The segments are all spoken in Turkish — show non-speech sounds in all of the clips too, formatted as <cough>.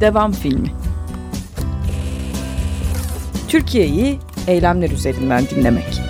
devam filmi. Türkiye'yi eylemler üzerinden dinlemek.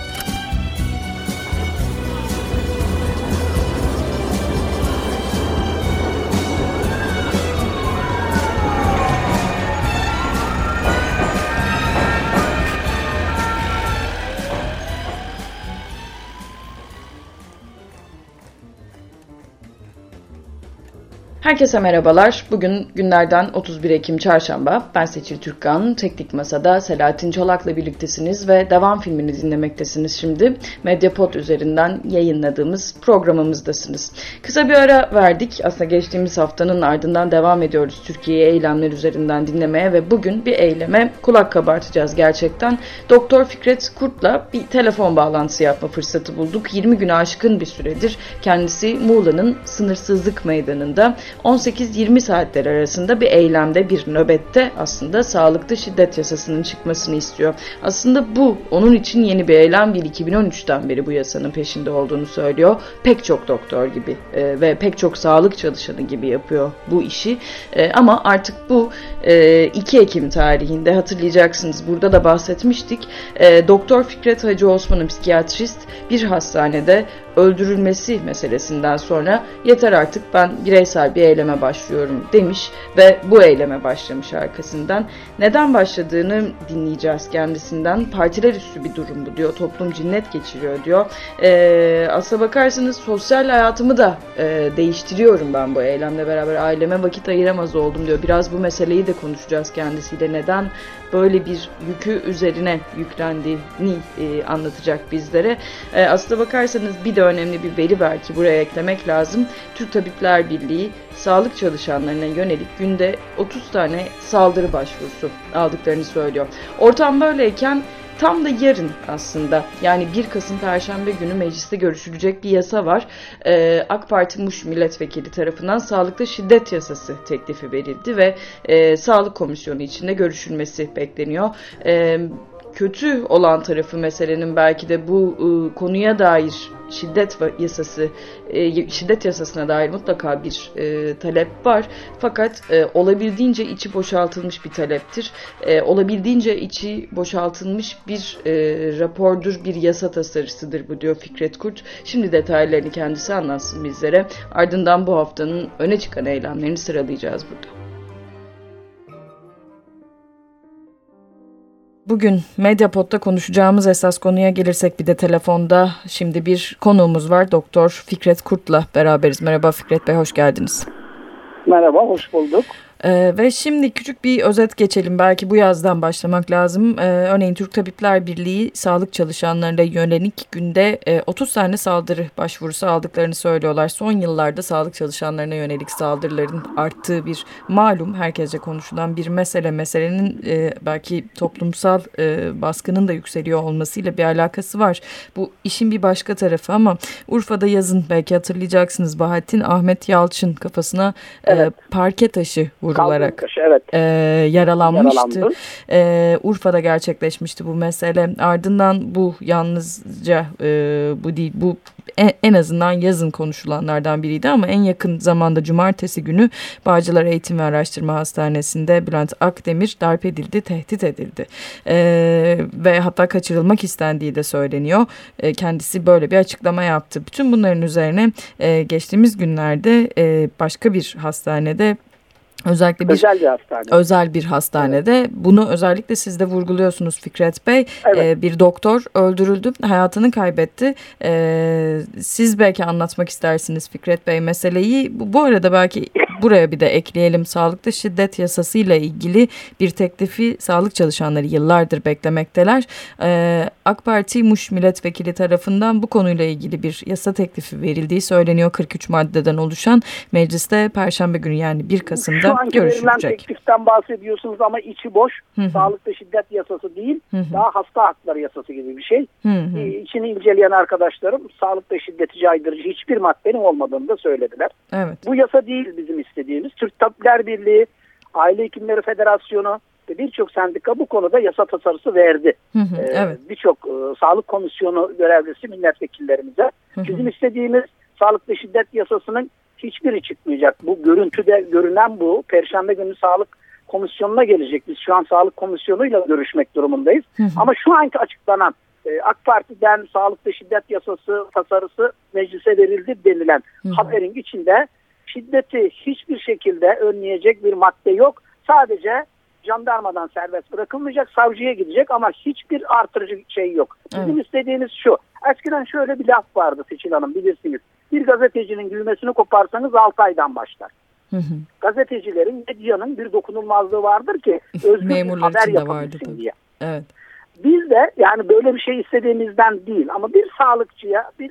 Herkese merhabalar. Bugün günlerden 31 Ekim Çarşamba. Ben Seçil Türkkan. Teknik Masa'da Selahattin Çolak'la birliktesiniz ve devam filmini dinlemektesiniz şimdi. Medyapod üzerinden yayınladığımız programımızdasınız. Kısa bir ara verdik. Aslında geçtiğimiz haftanın ardından devam ediyoruz Türkiye'ye eylemler üzerinden dinlemeye ve bugün bir eyleme kulak kabartacağız gerçekten. Doktor Fikret Kurt'la bir telefon bağlantısı yapma fırsatı bulduk. 20 güne aşkın bir süredir kendisi Muğla'nın sınırsızlık meydanında 18-20 saatler arasında bir eylemde, bir nöbette aslında sağlıklı şiddet yasasının çıkmasını istiyor. Aslında bu onun için yeni bir eylem değil. 2013'ten beri bu yasanın peşinde olduğunu söylüyor. Pek çok doktor gibi e, ve pek çok sağlık çalışanı gibi yapıyor bu işi. E, ama artık bu e, 2 Ekim tarihinde hatırlayacaksınız burada da bahsetmiştik. E, Doktor Fikret Hacı Osman'ın psikiyatrist bir hastanede öldürülmesi meselesinden sonra yeter artık ben bireysel bir eyleme başlıyorum demiş ve bu eyleme başlamış arkasından. Neden başladığını dinleyeceğiz kendisinden. Partiler üstü bir durum bu diyor. Toplum cinnet geçiriyor diyor. E, aslına bakarsanız sosyal hayatımı da e, değiştiriyorum ben bu eylemle beraber. Aileme vakit ayıramaz oldum diyor. Biraz bu meseleyi de konuşacağız kendisiyle. Neden böyle bir yükü üzerine yüklendiğini e, anlatacak bizlere. E, aslına bakarsanız bir de önemli bir veri belki buraya eklemek lazım. Türk Tabipler Birliği sağlık çalışanlarına yönelik günde 30 tane saldırı başvurusu aldıklarını söylüyor. Ortam böyleyken Tam da yarın aslında yani 1 Kasım Perşembe günü mecliste görüşülecek bir yasa var. Ee, AK Parti Muş milletvekili tarafından sağlıklı şiddet yasası teklifi verildi ve e, Sağlık Komisyonu içinde görüşülmesi bekleniyor. E, kötü olan tarafı meselenin belki de bu e, konuya dair şiddet yasası e, şiddet yasasına dair mutlaka bir e, talep var. Fakat e, olabildiğince içi boşaltılmış bir taleptir. Olabildiğince içi boşaltılmış bir rapordur, bir yasa tasarısıdır bu diyor Fikret Kurt. Şimdi detaylarını kendisi anlatsın bizlere. Ardından bu haftanın öne çıkan eylemlerini sıralayacağız burada. Bugün Medyapod'da konuşacağımız esas konuya gelirsek bir de telefonda şimdi bir konuğumuz var. Doktor Fikret Kurt'la beraberiz. Merhaba Fikret Bey, hoş geldiniz. Merhaba, hoş bulduk. Ee, ve şimdi küçük bir özet geçelim. Belki bu yazdan başlamak lazım. Ee, örneğin Türk Tabipler Birliği sağlık çalışanlarına yönelik günde e, 30 tane saldırı başvurusu aldıklarını söylüyorlar. Son yıllarda sağlık çalışanlarına yönelik saldırıların arttığı bir malum herkesce konuşulan bir mesele. Meselenin e, belki toplumsal e, baskının da yükseliyor olmasıyla bir alakası var. Bu işin bir başka tarafı ama Urfa'da yazın belki hatırlayacaksınız Bahattin Ahmet Yalçın kafasına e, evet. e, parke taşı vurdu vurularak kaşı, evet. e, yaralanmıştı. E, Urfa'da gerçekleşmişti bu mesele. Ardından bu yalnızca e, bu değil bu en, azından yazın konuşulanlardan biriydi ama en yakın zamanda cumartesi günü Bağcılar Eğitim ve Araştırma Hastanesi'nde Bülent Akdemir darp edildi, tehdit edildi. E, ve hatta kaçırılmak istendiği de söyleniyor. E, kendisi böyle bir açıklama yaptı. Bütün bunların üzerine e, geçtiğimiz günlerde e, başka bir hastanede Özellikle bir özel bir hastane. Özel bir hastanede. Evet. Bunu özellikle siz de vurguluyorsunuz Fikret Bey. Evet. Ee, bir doktor öldürüldü, hayatını kaybetti. Ee, siz belki anlatmak istersiniz Fikret Bey meseleyi. Bu, bu arada belki buraya bir de ekleyelim. Sağlıkta şiddet yasasıyla ilgili bir teklifi sağlık çalışanları yıllardır beklemekteler. Ee, AK Parti Muş milletvekili tarafından bu konuyla ilgili bir yasa teklifi verildiği söyleniyor. 43 maddeden oluşan mecliste Perşembe günü yani 1 Kasım'da Şu anki verilen tekliften bahsediyorsunuz ama içi boş. Hı -hı. Sağlıkta şiddet yasası değil. Hı -hı. Daha hasta hakları yasası gibi bir şey. Hı -hı. Ee, içini inceleyen arkadaşlarım sağlıkta şiddeti caydırıcı hiçbir maddenin olmadığını da söylediler. Evet. Bu yasa değil bizim istediğimiz. Türk Tabipler Birliği, Aile Hekimleri Federasyonu ve birçok sendika bu konuda yasa tasarısı verdi. Hı hı, ee, evet. Birçok e, sağlık komisyonu görevlisi milletvekillerimize. Hı hı. Bizim istediğimiz sağlıklı şiddet yasasının hiçbiri çıkmayacak. Bu görüntüde görünen bu. Perşembe günü Sağlık komisyonuna gelecek. Biz şu an sağlık komisyonuyla görüşmek durumundayız. Hı hı. Ama şu anki açıklanan e, AK Parti'den sağlıkta şiddet yasası tasarısı meclise verildi denilen hı hı. haberin içinde şiddeti hiçbir şekilde önleyecek bir madde yok. Sadece jandarmadan serbest bırakılmayacak, savcıya gidecek ama hiçbir artırıcı şey yok. Bizim evet. istediğimiz şu. Eskiden şöyle bir laf vardı Seçil Hanım bilirsiniz. Bir gazetecinin gülmesini koparsanız 6 aydan başlar. Hı hı. Gazetecilerin, medyanın bir dokunulmazlığı vardır ki <laughs> özgür haber yapabilsin diye. Evet. Biz de yani böyle bir şey istediğimizden değil ama bir sağlıkçıya bir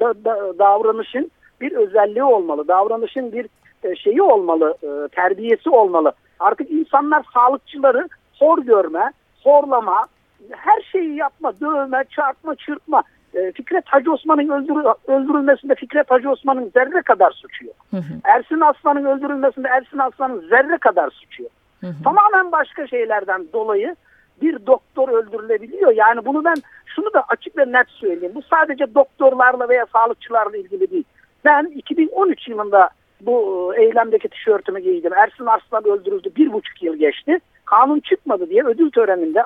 da, da, davranışın bir özelliği olmalı. Davranışın bir e, şeyi olmalı, e, terbiyesi olmalı. Artık insanlar sağlıkçıları hor görme, horlama, her şeyi yapma, dövme, çarpma, çırpma. E, Fikret Hacı Osman'ın öldürü, öldürülmesinde Fikret Hacı Osman'ın zerre kadar suçu yok. Hı hı. Ersin Aslan'ın öldürülmesinde Ersin Aslan'ın zerre kadar suçu yok. Hı hı. Tamamen başka şeylerden dolayı bir doktor öldürülebiliyor. Yani bunu ben şunu da açık ve net söyleyeyim. Bu sadece doktorlarla veya sağlıkçılarla ilgili değil. Ben 2013 yılında bu eylemdeki tişörtümü giydim. Ersin Arslan öldürüldü. Bir buçuk yıl geçti. Kanun çıkmadı diye ödül töreninde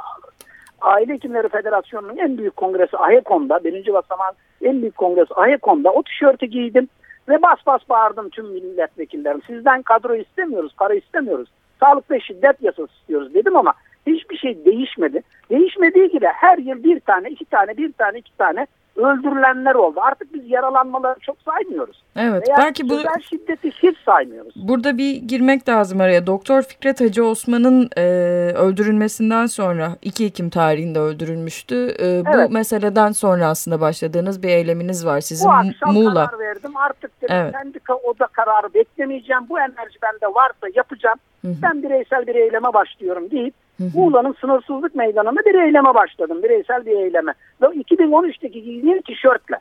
Aile Hekimleri Federasyonu'nun en büyük kongresi AHEKON'da, birinci basamağın en büyük kongresi AHEKON'da o tişörtü giydim ve bas bas bağırdım tüm milletvekillerim. Sizden kadro istemiyoruz, para istemiyoruz. Sağlık ve şiddet yasası istiyoruz dedim ama hiçbir şey değişmedi. Değişmediği gibi her yıl bir tane, iki tane, bir tane, iki tane öldürülenler oldu. Artık biz yaralanmaları çok saymıyoruz. Evet. Veya belki bu şiddeti hiç saymıyoruz. Burada bir girmek lazım araya. Doktor Fikret Hacı Osman'ın e, öldürülmesinden sonra 2 Ekim tarihinde öldürülmüştü. E, evet. Bu meseleden sonra aslında başladığınız bir eyleminiz var sizin Bu akşam Muğla. karar verdim. Artık dedim evet. sendika oda kararı beklemeyeceğim. Bu enerji bende varsa yapacağım. Hı -hı. Ben bireysel bir eyleme başlıyorum deyip Muğla'nın sınırsızlık meydanında bir eyleme başladım. Bireysel bir eyleme. Ve 2013'teki giydiğim tişörtle.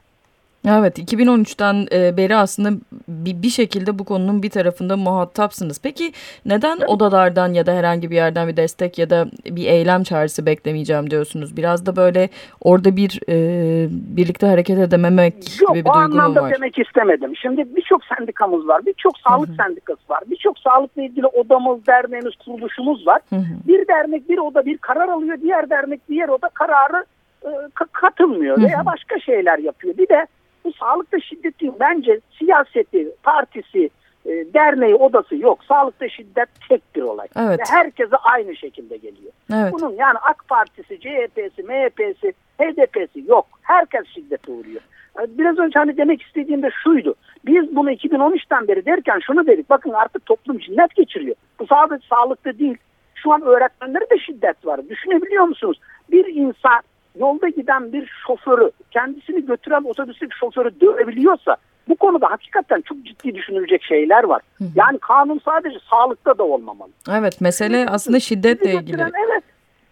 Evet 2013'ten e, beri aslında bir, bir şekilde bu konunun bir tarafında muhatapsınız. Peki neden odalardan ya da herhangi bir yerden bir destek ya da bir eylem çağrısı beklemeyeceğim diyorsunuz? Biraz da böyle orada bir e, birlikte hareket edememek Yok, gibi bir duygu var. Yok demek istemedim. Şimdi birçok sendikamız var, birçok sağlık Hı -hı. sendikası var, birçok sağlıkla ilgili odamız, derneğimiz, kuruluşumuz var. Hı -hı. Bir dernek bir oda bir karar alıyor, diğer dernek diğer oda kararı e, katılmıyor Hı -hı. veya başka şeyler yapıyor. Bir de bu sağlıkta şiddetin bence siyaseti, partisi, e, derneği, odası yok. Sağlıkta şiddet tek bir olay. Evet. Ve herkese aynı şekilde geliyor. Evet. Bunun yani AK Partisi, CHP'si, MHP'si, HDP'si yok. Herkes şiddete uğruyor. E, biraz önce hani demek istediğim de şuydu. Biz bunu 2013'ten beri derken şunu dedik. Bakın artık toplum cinnet geçiriyor. Bu sadece sağlıkta değil. Şu an öğretmenlere de şiddet var. Düşünebiliyor musunuz? Bir insan yolda giden bir şoförü, kendisini götüren otobüsteki şoförü dövebiliyorsa bu konuda hakikaten çok ciddi düşünülecek şeyler var. Hı hı. Yani kanun sadece sağlıkta da olmamalı. Evet mesele aslında şiddetle ilgili. Evet.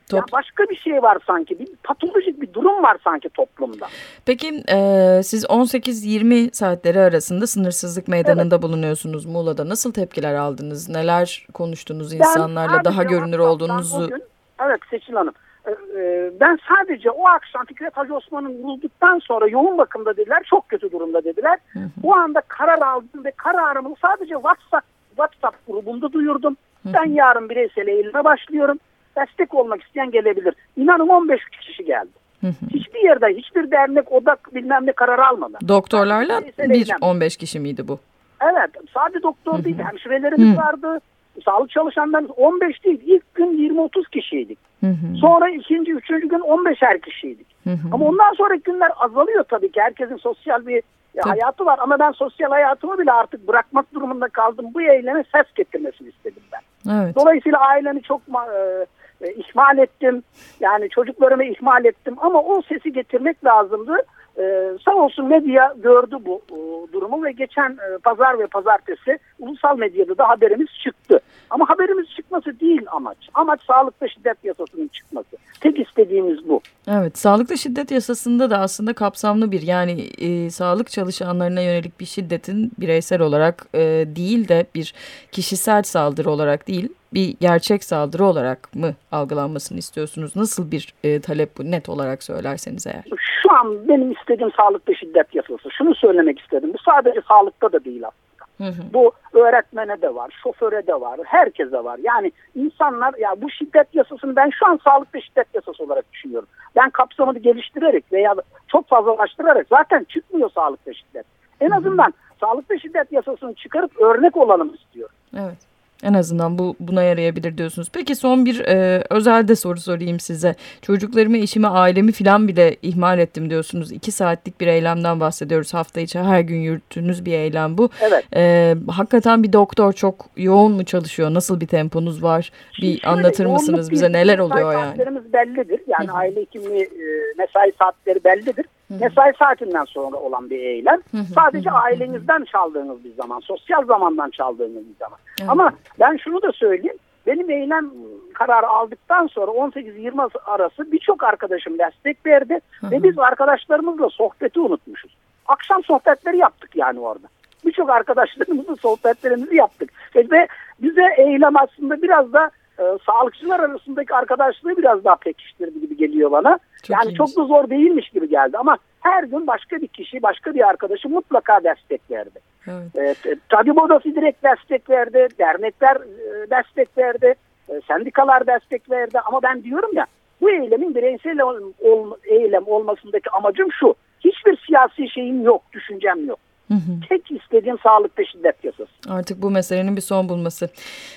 Top... Ya başka bir şey var sanki. Bir patolojik bir durum var sanki toplumda. Peki e, siz 18-20 saatleri arasında sınırsızlık meydanında evet. bulunuyorsunuz Muğla'da. Nasıl tepkiler aldınız? Neler konuştunuz insanlarla? Ben daha görünür olduğunuzu. Bugün, evet Seçil Hanım. Ee, e, ben sadece o akşam Fikret Hacı Osman'ın vurulduktan sonra yoğun bakımda dediler, çok kötü durumda dediler. Hı hı. O anda karar aldım ve kararımı sadece WhatsApp, WhatsApp grubunda duyurdum. Hı hı. Ben yarın bireysel eğilime başlıyorum. Destek olmak isteyen gelebilir. İnanın 15 kişi geldi. Hı hı. Hiçbir yerde, hiçbir dernek, odak bilmem ne karar almadı. Doktorlarla bir 15 kişi miydi bu? Evet, sadece doktor hı hı. değil, hemşirelerimiz hı. vardı, sağlık çalışanlarımız 15 değil. İlk gün 20-30 kişiydik. Hı hı. Sonra ikinci, üçüncü gün 15'er kişiydik. Hı hı. Ama ondan sonraki günler azalıyor tabii ki. Herkesin sosyal bir ya, hayatı var ama ben sosyal hayatımı bile artık bırakmak durumunda kaldım. Bu eyleme ses getirmesini istedim ben. Evet. Dolayısıyla ailemi çok e, e, ihmal ettim. Yani çocuklarımı ihmal ettim ama o sesi getirmek lazımdı. Ee, sağ olsun medya gördü bu e, durumu ve geçen e, pazar ve pazartesi ulusal medyada da haberimiz çıktı. Ama haberimiz çıkması değil amaç. Amaç sağlıkta şiddet yasasının çıkması. Tek istediğimiz bu. Evet, sağlıkta şiddet yasasında da aslında kapsamlı bir yani e, sağlık çalışanlarına yönelik bir şiddetin bireysel olarak e, değil de bir kişisel saldırı olarak değil bir gerçek saldırı olarak mı algılanmasını istiyorsunuz? Nasıl bir e, talep bu net olarak söylerseniz eğer? Şu an benim istediğim sağlıkta şiddet yasası. Şunu söylemek istedim. Bu sadece sağlıkta da değil aslında. Hı hı. Bu öğretmene de var, şoföre de var, herkese var. Yani insanlar ya bu şiddet yasasını ben şu an sağlıklı şiddet yasası olarak düşünüyorum. Ben kapsamını geliştirerek veya çok fazlalaştırarak zaten çıkmıyor sağlıklı şiddet. En azından sağlıklı şiddet yasasını çıkarıp örnek olalım istiyorum. Evet. En azından bu buna yarayabilir diyorsunuz. Peki son bir e, özelde soru sorayım size. Çocuklarımı, eşimi, ailemi falan bile ihmal ettim diyorsunuz. İki saatlik bir eylemden bahsediyoruz. Hafta içi her gün yürüttüğünüz bir eylem bu. Evet. E, hakikaten bir doktor çok yoğun mu çalışıyor? Nasıl bir temponuz var? Bir Şimdi anlatır mısınız bize neler oluyor yani? Saatlerimiz bellidir. Yani aile hekimliği e, mesai saatleri bellidir. Mesai saatinden sonra olan bir eylem. Sadece ailenizden çaldığınız bir zaman, sosyal zamandan çaldığınız bir zaman. Evet. Ama ben şunu da söyleyeyim. Benim eylem kararı aldıktan sonra 18-20 arası birçok arkadaşım destek verdi ve biz arkadaşlarımızla sohbeti unutmuşuz. Akşam sohbetleri yaptık yani orada. Birçok arkadaşlarımızla sohbetlerimizi yaptık. Ve bize eylem aslında biraz da e, sağlıkçılar arasındaki arkadaşlığı biraz daha pekiştirdi gibi geliyor bana. Çok yani iyiymiş. çok da zor değilmiş gibi geldi ama her gün başka bir kişi, başka bir arkadaşı mutlaka destek verdi. Evet. E, tabip odası direkt destek verdi, dernekler e, destek verdi, e, sendikalar destek verdi ama ben diyorum ya bu eylemin bireysel ol, ol, eylem olmasındaki amacım şu. Hiçbir siyasi şeyim yok, düşüncem yok. Hı hı. Tek istediğim sağlıkta şiddet yasası. Artık bu meselenin bir son bulması.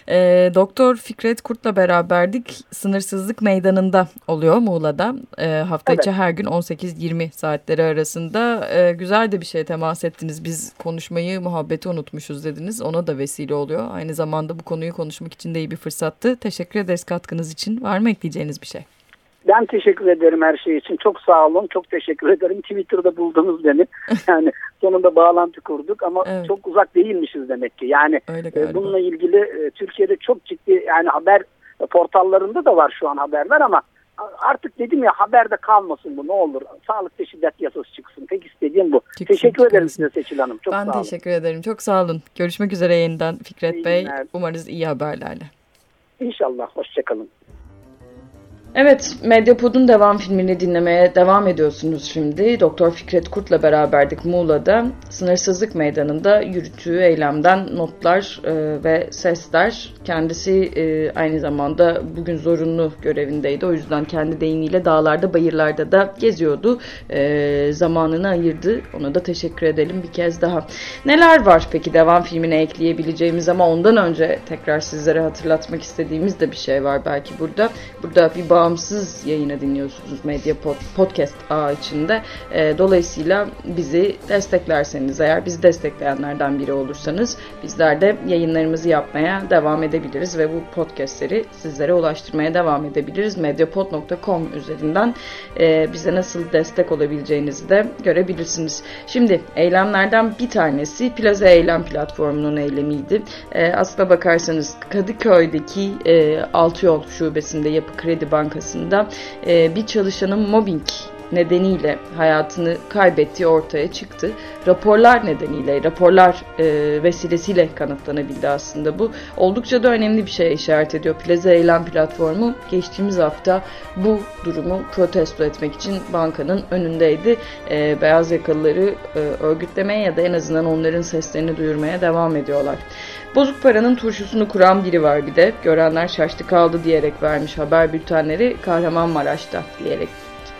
E, Doktor Fikret Kurt'la beraberdik. Sınırsızlık meydanında oluyor Muğla'da. E, hafta evet. içi her gün 18-20 saatleri arasında. E, güzel de bir şey temas ettiniz. Biz konuşmayı, muhabbeti unutmuşuz dediniz. Ona da vesile oluyor. Aynı zamanda bu konuyu konuşmak için de iyi bir fırsattı. Teşekkür ederiz katkınız için. Var mı ekleyeceğiniz bir şey? Ben teşekkür ederim her şey için. Çok sağ olun. Çok teşekkür ederim. Twitter'da buldunuz beni. <laughs> Yani sonunda bağlantı kurduk ama evet. çok uzak değilmişiz demek ki. Yani e, bununla ilgili e, Türkiye'de çok ciddi yani haber portallarında da var şu an haberler ama artık dedim ya haberde kalmasın bu ne olur. Sağlık şiddet yasası çıksın. Tek istediğim bu. Çıksın, teşekkür çıkarsın. ederim size Seçil Hanım. Çok ben sağ olun. teşekkür ederim. Çok sağ olun. Görüşmek üzere yeniden Fikret iyi Bey. Günler. Umarız iyi haberlerle. İnşallah. Hoşçakalın. Evet, Medyapod'un devam filmini dinlemeye devam ediyorsunuz şimdi. Doktor Fikret Kurt'la beraberdik Muğla'da. Sınırsızlık Meydanı'nda yürüttüğü eylemden notlar e, ve sesler. Kendisi e, aynı zamanda bugün zorunlu görevindeydi. O yüzden kendi deyimiyle dağlarda, bayırlarda da geziyordu. E, zamanını ayırdı. Ona da teşekkür edelim bir kez daha. Neler var peki devam filmine ekleyebileceğimiz ama ondan önce tekrar sizlere hatırlatmak istediğimiz de bir şey var belki burada. Burada bir bağ bağımsız yayını dinliyorsunuz Medya Pod, Podcast ağı içinde. E, dolayısıyla bizi desteklerseniz eğer bizi destekleyenlerden biri olursanız bizler de yayınlarımızı yapmaya devam edebiliriz ve bu podcastleri sizlere ulaştırmaya devam edebiliriz. Medyapod.com üzerinden e, bize nasıl destek olabileceğinizi de görebilirsiniz. Şimdi eylemlerden bir tanesi Plaza Eylem platformunun eylemiydi. E, aslına bakarsanız Kadıköy'deki e, Altıyol şubesinde Yapı Kredi Bankası Bankası'nda e, bir çalışanın mobbing nedeniyle hayatını kaybettiği ortaya çıktı. Raporlar nedeniyle, raporlar e, vesilesiyle kanıtlanabildi aslında bu. Oldukça da önemli bir şeye işaret ediyor. Plaza Eylem platformu geçtiğimiz hafta bu durumu protesto etmek için bankanın önündeydi. E, beyaz yakalıları e, örgütlemeye ya da en azından onların seslerini duyurmaya devam ediyorlar. Bozuk paranın turşusunu kuran biri var bir de. Görenler şaştı kaldı diyerek vermiş haber bültenleri Kahramanmaraş'ta diyerek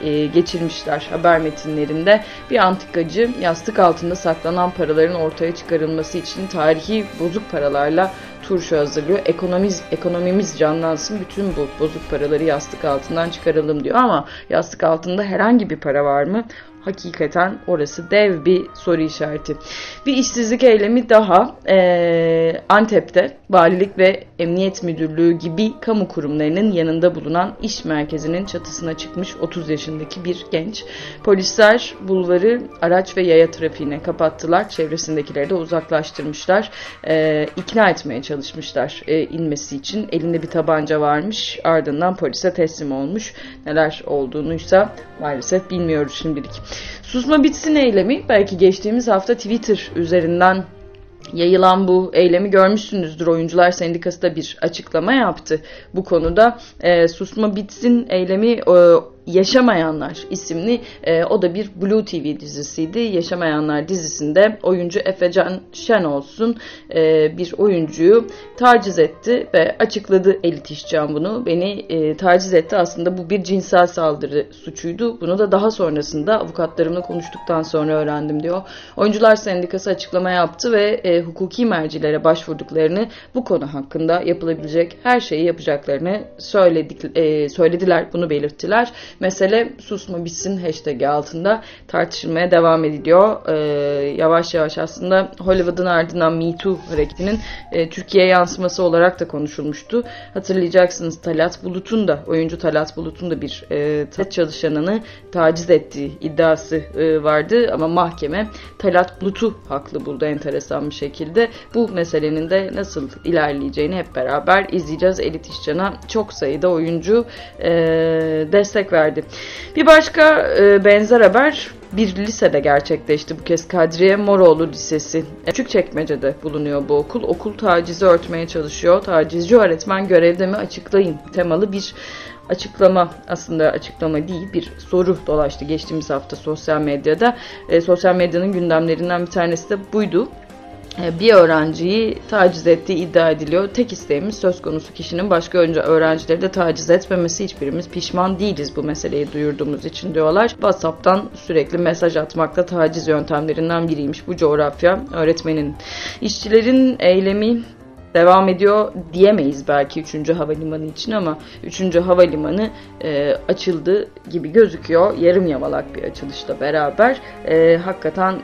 e, geçirmişler haber metinlerinde. Bir antikacı yastık altında saklanan paraların ortaya çıkarılması için tarihi bozuk paralarla turşu hazırlıyor. Ekonomiz, ekonomimiz canlansın bütün bu bozuk paraları yastık altından çıkaralım diyor ama yastık altında herhangi bir para var mı? Hakikaten orası dev bir soru işareti. Bir işsizlik eylemi daha e, Antep'te valilik ve emniyet müdürlüğü gibi kamu kurumlarının yanında bulunan iş merkezinin çatısına çıkmış 30 yaşındaki bir genç. Polisler bulvarı araç ve yaya trafiğine kapattılar. Çevresindekileri de uzaklaştırmışlar. E, ikna etmeye çalışmışlar e, inmesi için. Elinde bir tabanca varmış. Ardından polise teslim olmuş. Neler olduğunuysa maalesef bilmiyoruz şimdilik. Susma bitsin eylemi belki geçtiğimiz hafta Twitter üzerinden yayılan bu eylemi görmüşsünüzdür. Oyuncular Sendikası da bir açıklama yaptı bu konuda. E, susma bitsin eylemi e, Yaşamayanlar isimli e, o da bir Blue TV dizisiydi. Yaşamayanlar dizisinde oyuncu Efecan Şen olsun e, bir oyuncuyu taciz etti ve açıkladı Elit İşcan bunu. Beni e, taciz etti aslında bu bir cinsel saldırı suçuydu. Bunu da daha sonrasında avukatlarımla konuştuktan sonra öğrendim diyor. Oyuncular Sendikası açıklama yaptı ve e, hukuki mercilere başvurduklarını bu konu hakkında yapılabilecek her şeyi yapacaklarını söyledik, e, söylediler. Bunu belirttiler. Mesele susma bitsin hashtag altında tartışılmaya devam ediliyor. E, yavaş yavaş aslında Hollywood'un ardından Me Too hareketinin e, Türkiye'ye yansıması olarak da konuşulmuştu. Hatırlayacaksınız Talat Bulut'un da oyuncu Talat Bulut'un da bir e, çalışanını taciz ettiği iddiası e, vardı ama mahkeme Talat Bulut'u haklı buldu enteresan bir şekilde. Bu meselenin de nasıl ilerleyeceğini hep beraber izleyeceğiz. Elit İşcan'a çok sayıda oyuncu e, destek verdi. Bir başka e, benzer haber bir lisede gerçekleşti bu kez Kadriye Moroğlu Lisesi. Küçükçekmece'de bulunuyor bu okul. Okul tacizi örtmeye çalışıyor. Tacizci öğretmen görevde mi açıklayın temalı bir açıklama aslında açıklama değil bir soru dolaştı geçtiğimiz hafta sosyal medyada. E, sosyal medyanın gündemlerinden bir tanesi de buydu. E, bir öğrenciyi taciz ettiği iddia ediliyor. Tek isteğimiz söz konusu kişinin başka önce öğrencileri de taciz etmemesi. Hiçbirimiz pişman değiliz bu meseleyi duyurduğumuz için diyorlar. WhatsApp'tan sürekli mesaj atmakta taciz yöntemlerinden biriymiş bu coğrafya öğretmenin. İşçilerin eylemi devam ediyor diyemeyiz belki 3. havalimanı için ama 3. havalimanı e, açıldı gibi gözüküyor. Yarım yamalak bir açılışla beraber e, hakikaten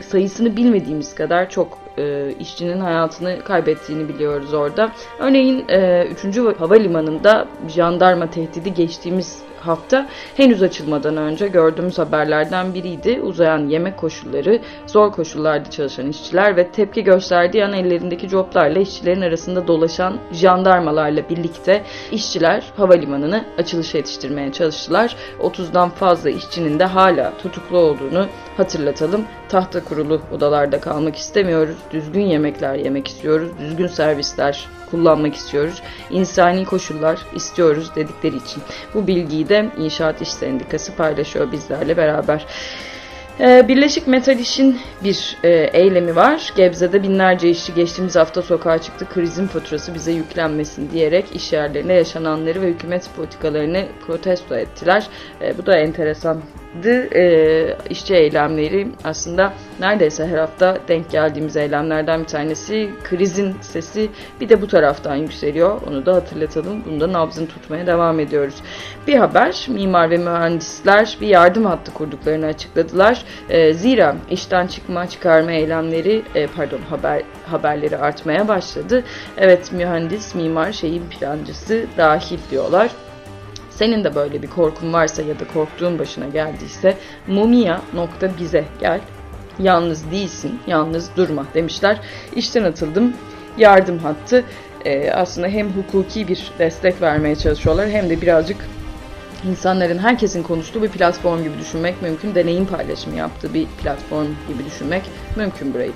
sayısını bilmediğimiz kadar çok e, işçinin hayatını kaybettiğini biliyoruz orada. Örneğin e, 3. havalimanında jandarma tehdidi geçtiğimiz hafta henüz açılmadan önce gördüğümüz haberlerden biriydi. Uzayan yemek koşulları, zor koşullarda çalışan işçiler ve tepki gösterdiği an ellerindeki coplarla işçilerin arasında dolaşan jandarmalarla birlikte işçiler havalimanını açılışa yetiştirmeye çalıştılar. 30'dan fazla işçinin de hala tutuklu olduğunu hatırlatalım. Tahta kurulu odalarda kalmak istemiyoruz. Düzgün yemekler yemek istiyoruz. Düzgün servisler kullanmak istiyoruz. İnsani koşullar istiyoruz dedikleri için. Bu bilgiyi de İnşaat İş Sendikası paylaşıyor bizlerle beraber. Ee, Birleşik Metal İş'in bir e, eylemi var. Gebze'de binlerce işçi geçtiğimiz hafta sokağa çıktı. Krizin faturası bize yüklenmesin diyerek iş yerlerinde yaşananları ve hükümet politikalarını protesto ettiler. E, bu da enteresan e, işçi eylemleri aslında neredeyse her hafta denk geldiğimiz eylemlerden bir tanesi. Krizin sesi bir de bu taraftan yükseliyor. Onu da hatırlatalım. Bunda nabzını tutmaya devam ediyoruz. Bir haber, mimar ve mühendisler bir yardım hattı kurduklarını açıkladılar. E, zira işten çıkma, çıkarma eylemleri, e, pardon haber haberleri artmaya başladı. Evet mühendis, mimar, şehir plancısı dahil diyorlar. Senin de böyle bir korkun varsa ya da korktuğun başına geldiyse mumia.bize gel. Yalnız değilsin, yalnız durma demişler. İşten atıldım. Yardım hattı e, aslında hem hukuki bir destek vermeye çalışıyorlar hem de birazcık insanların herkesin konuştuğu bir platform gibi düşünmek mümkün. Deneyim paylaşımı yaptığı bir platform gibi düşünmek mümkün burayı.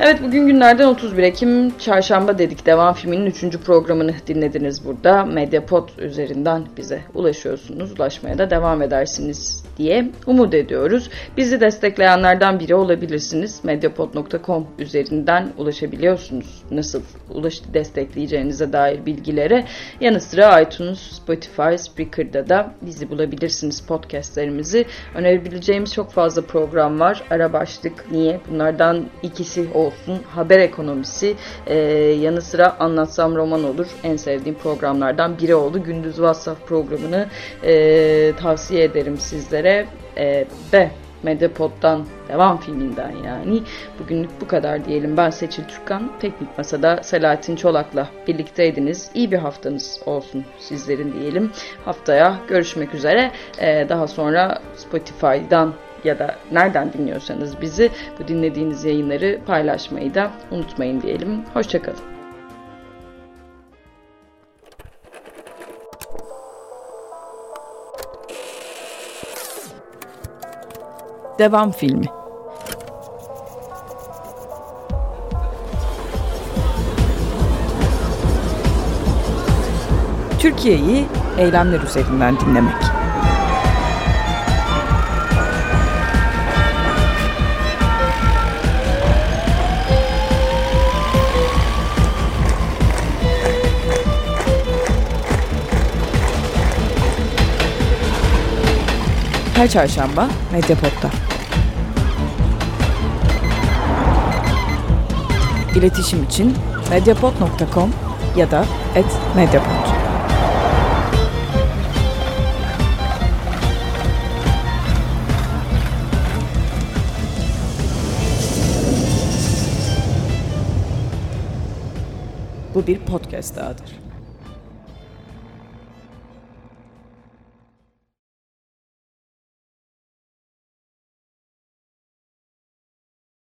Evet bugün günlerden 31 Ekim çarşamba dedik. Devam filminin 3. programını dinlediniz burada. Mediapod üzerinden bize ulaşıyorsunuz. Ulaşmaya da devam edersiniz diye umut ediyoruz. Bizi destekleyenlerden biri olabilirsiniz. Mediapod.com üzerinden ulaşabiliyorsunuz. Nasıl ulaş destekleyeceğinize dair bilgilere. Yanı sıra iTunes, Spotify, Spreaker'da da bizi bulabilirsiniz podcastlerimizi. Önerebileceğimiz çok fazla program var. Ara başlık niye? Bunlardan ikisi olsun. Haber ekonomisi ee, yanı sıra anlatsam roman olur. En sevdiğim programlardan biri oldu. Gündüz WhatsApp programını e, tavsiye ederim sizlere e, ve Medyapod'dan devam filminden yani. Bugünlük bu kadar diyelim. Ben Seçil Türkan. Teknik Masa'da Selahattin Çolak'la birlikteydiniz. İyi bir haftanız olsun sizlerin diyelim. Haftaya görüşmek üzere. Ee, daha sonra Spotify'dan ya da nereden dinliyorsanız bizi bu dinlediğiniz yayınları paylaşmayı da unutmayın diyelim. Hoşçakalın. Devam filmi. Türkiye'yi eylemler üzerinden dinlemek. Her çarşamba Medyapod'da. İletişim için medyapod.com ya da @medyapod. Bu bir podcast dahadır.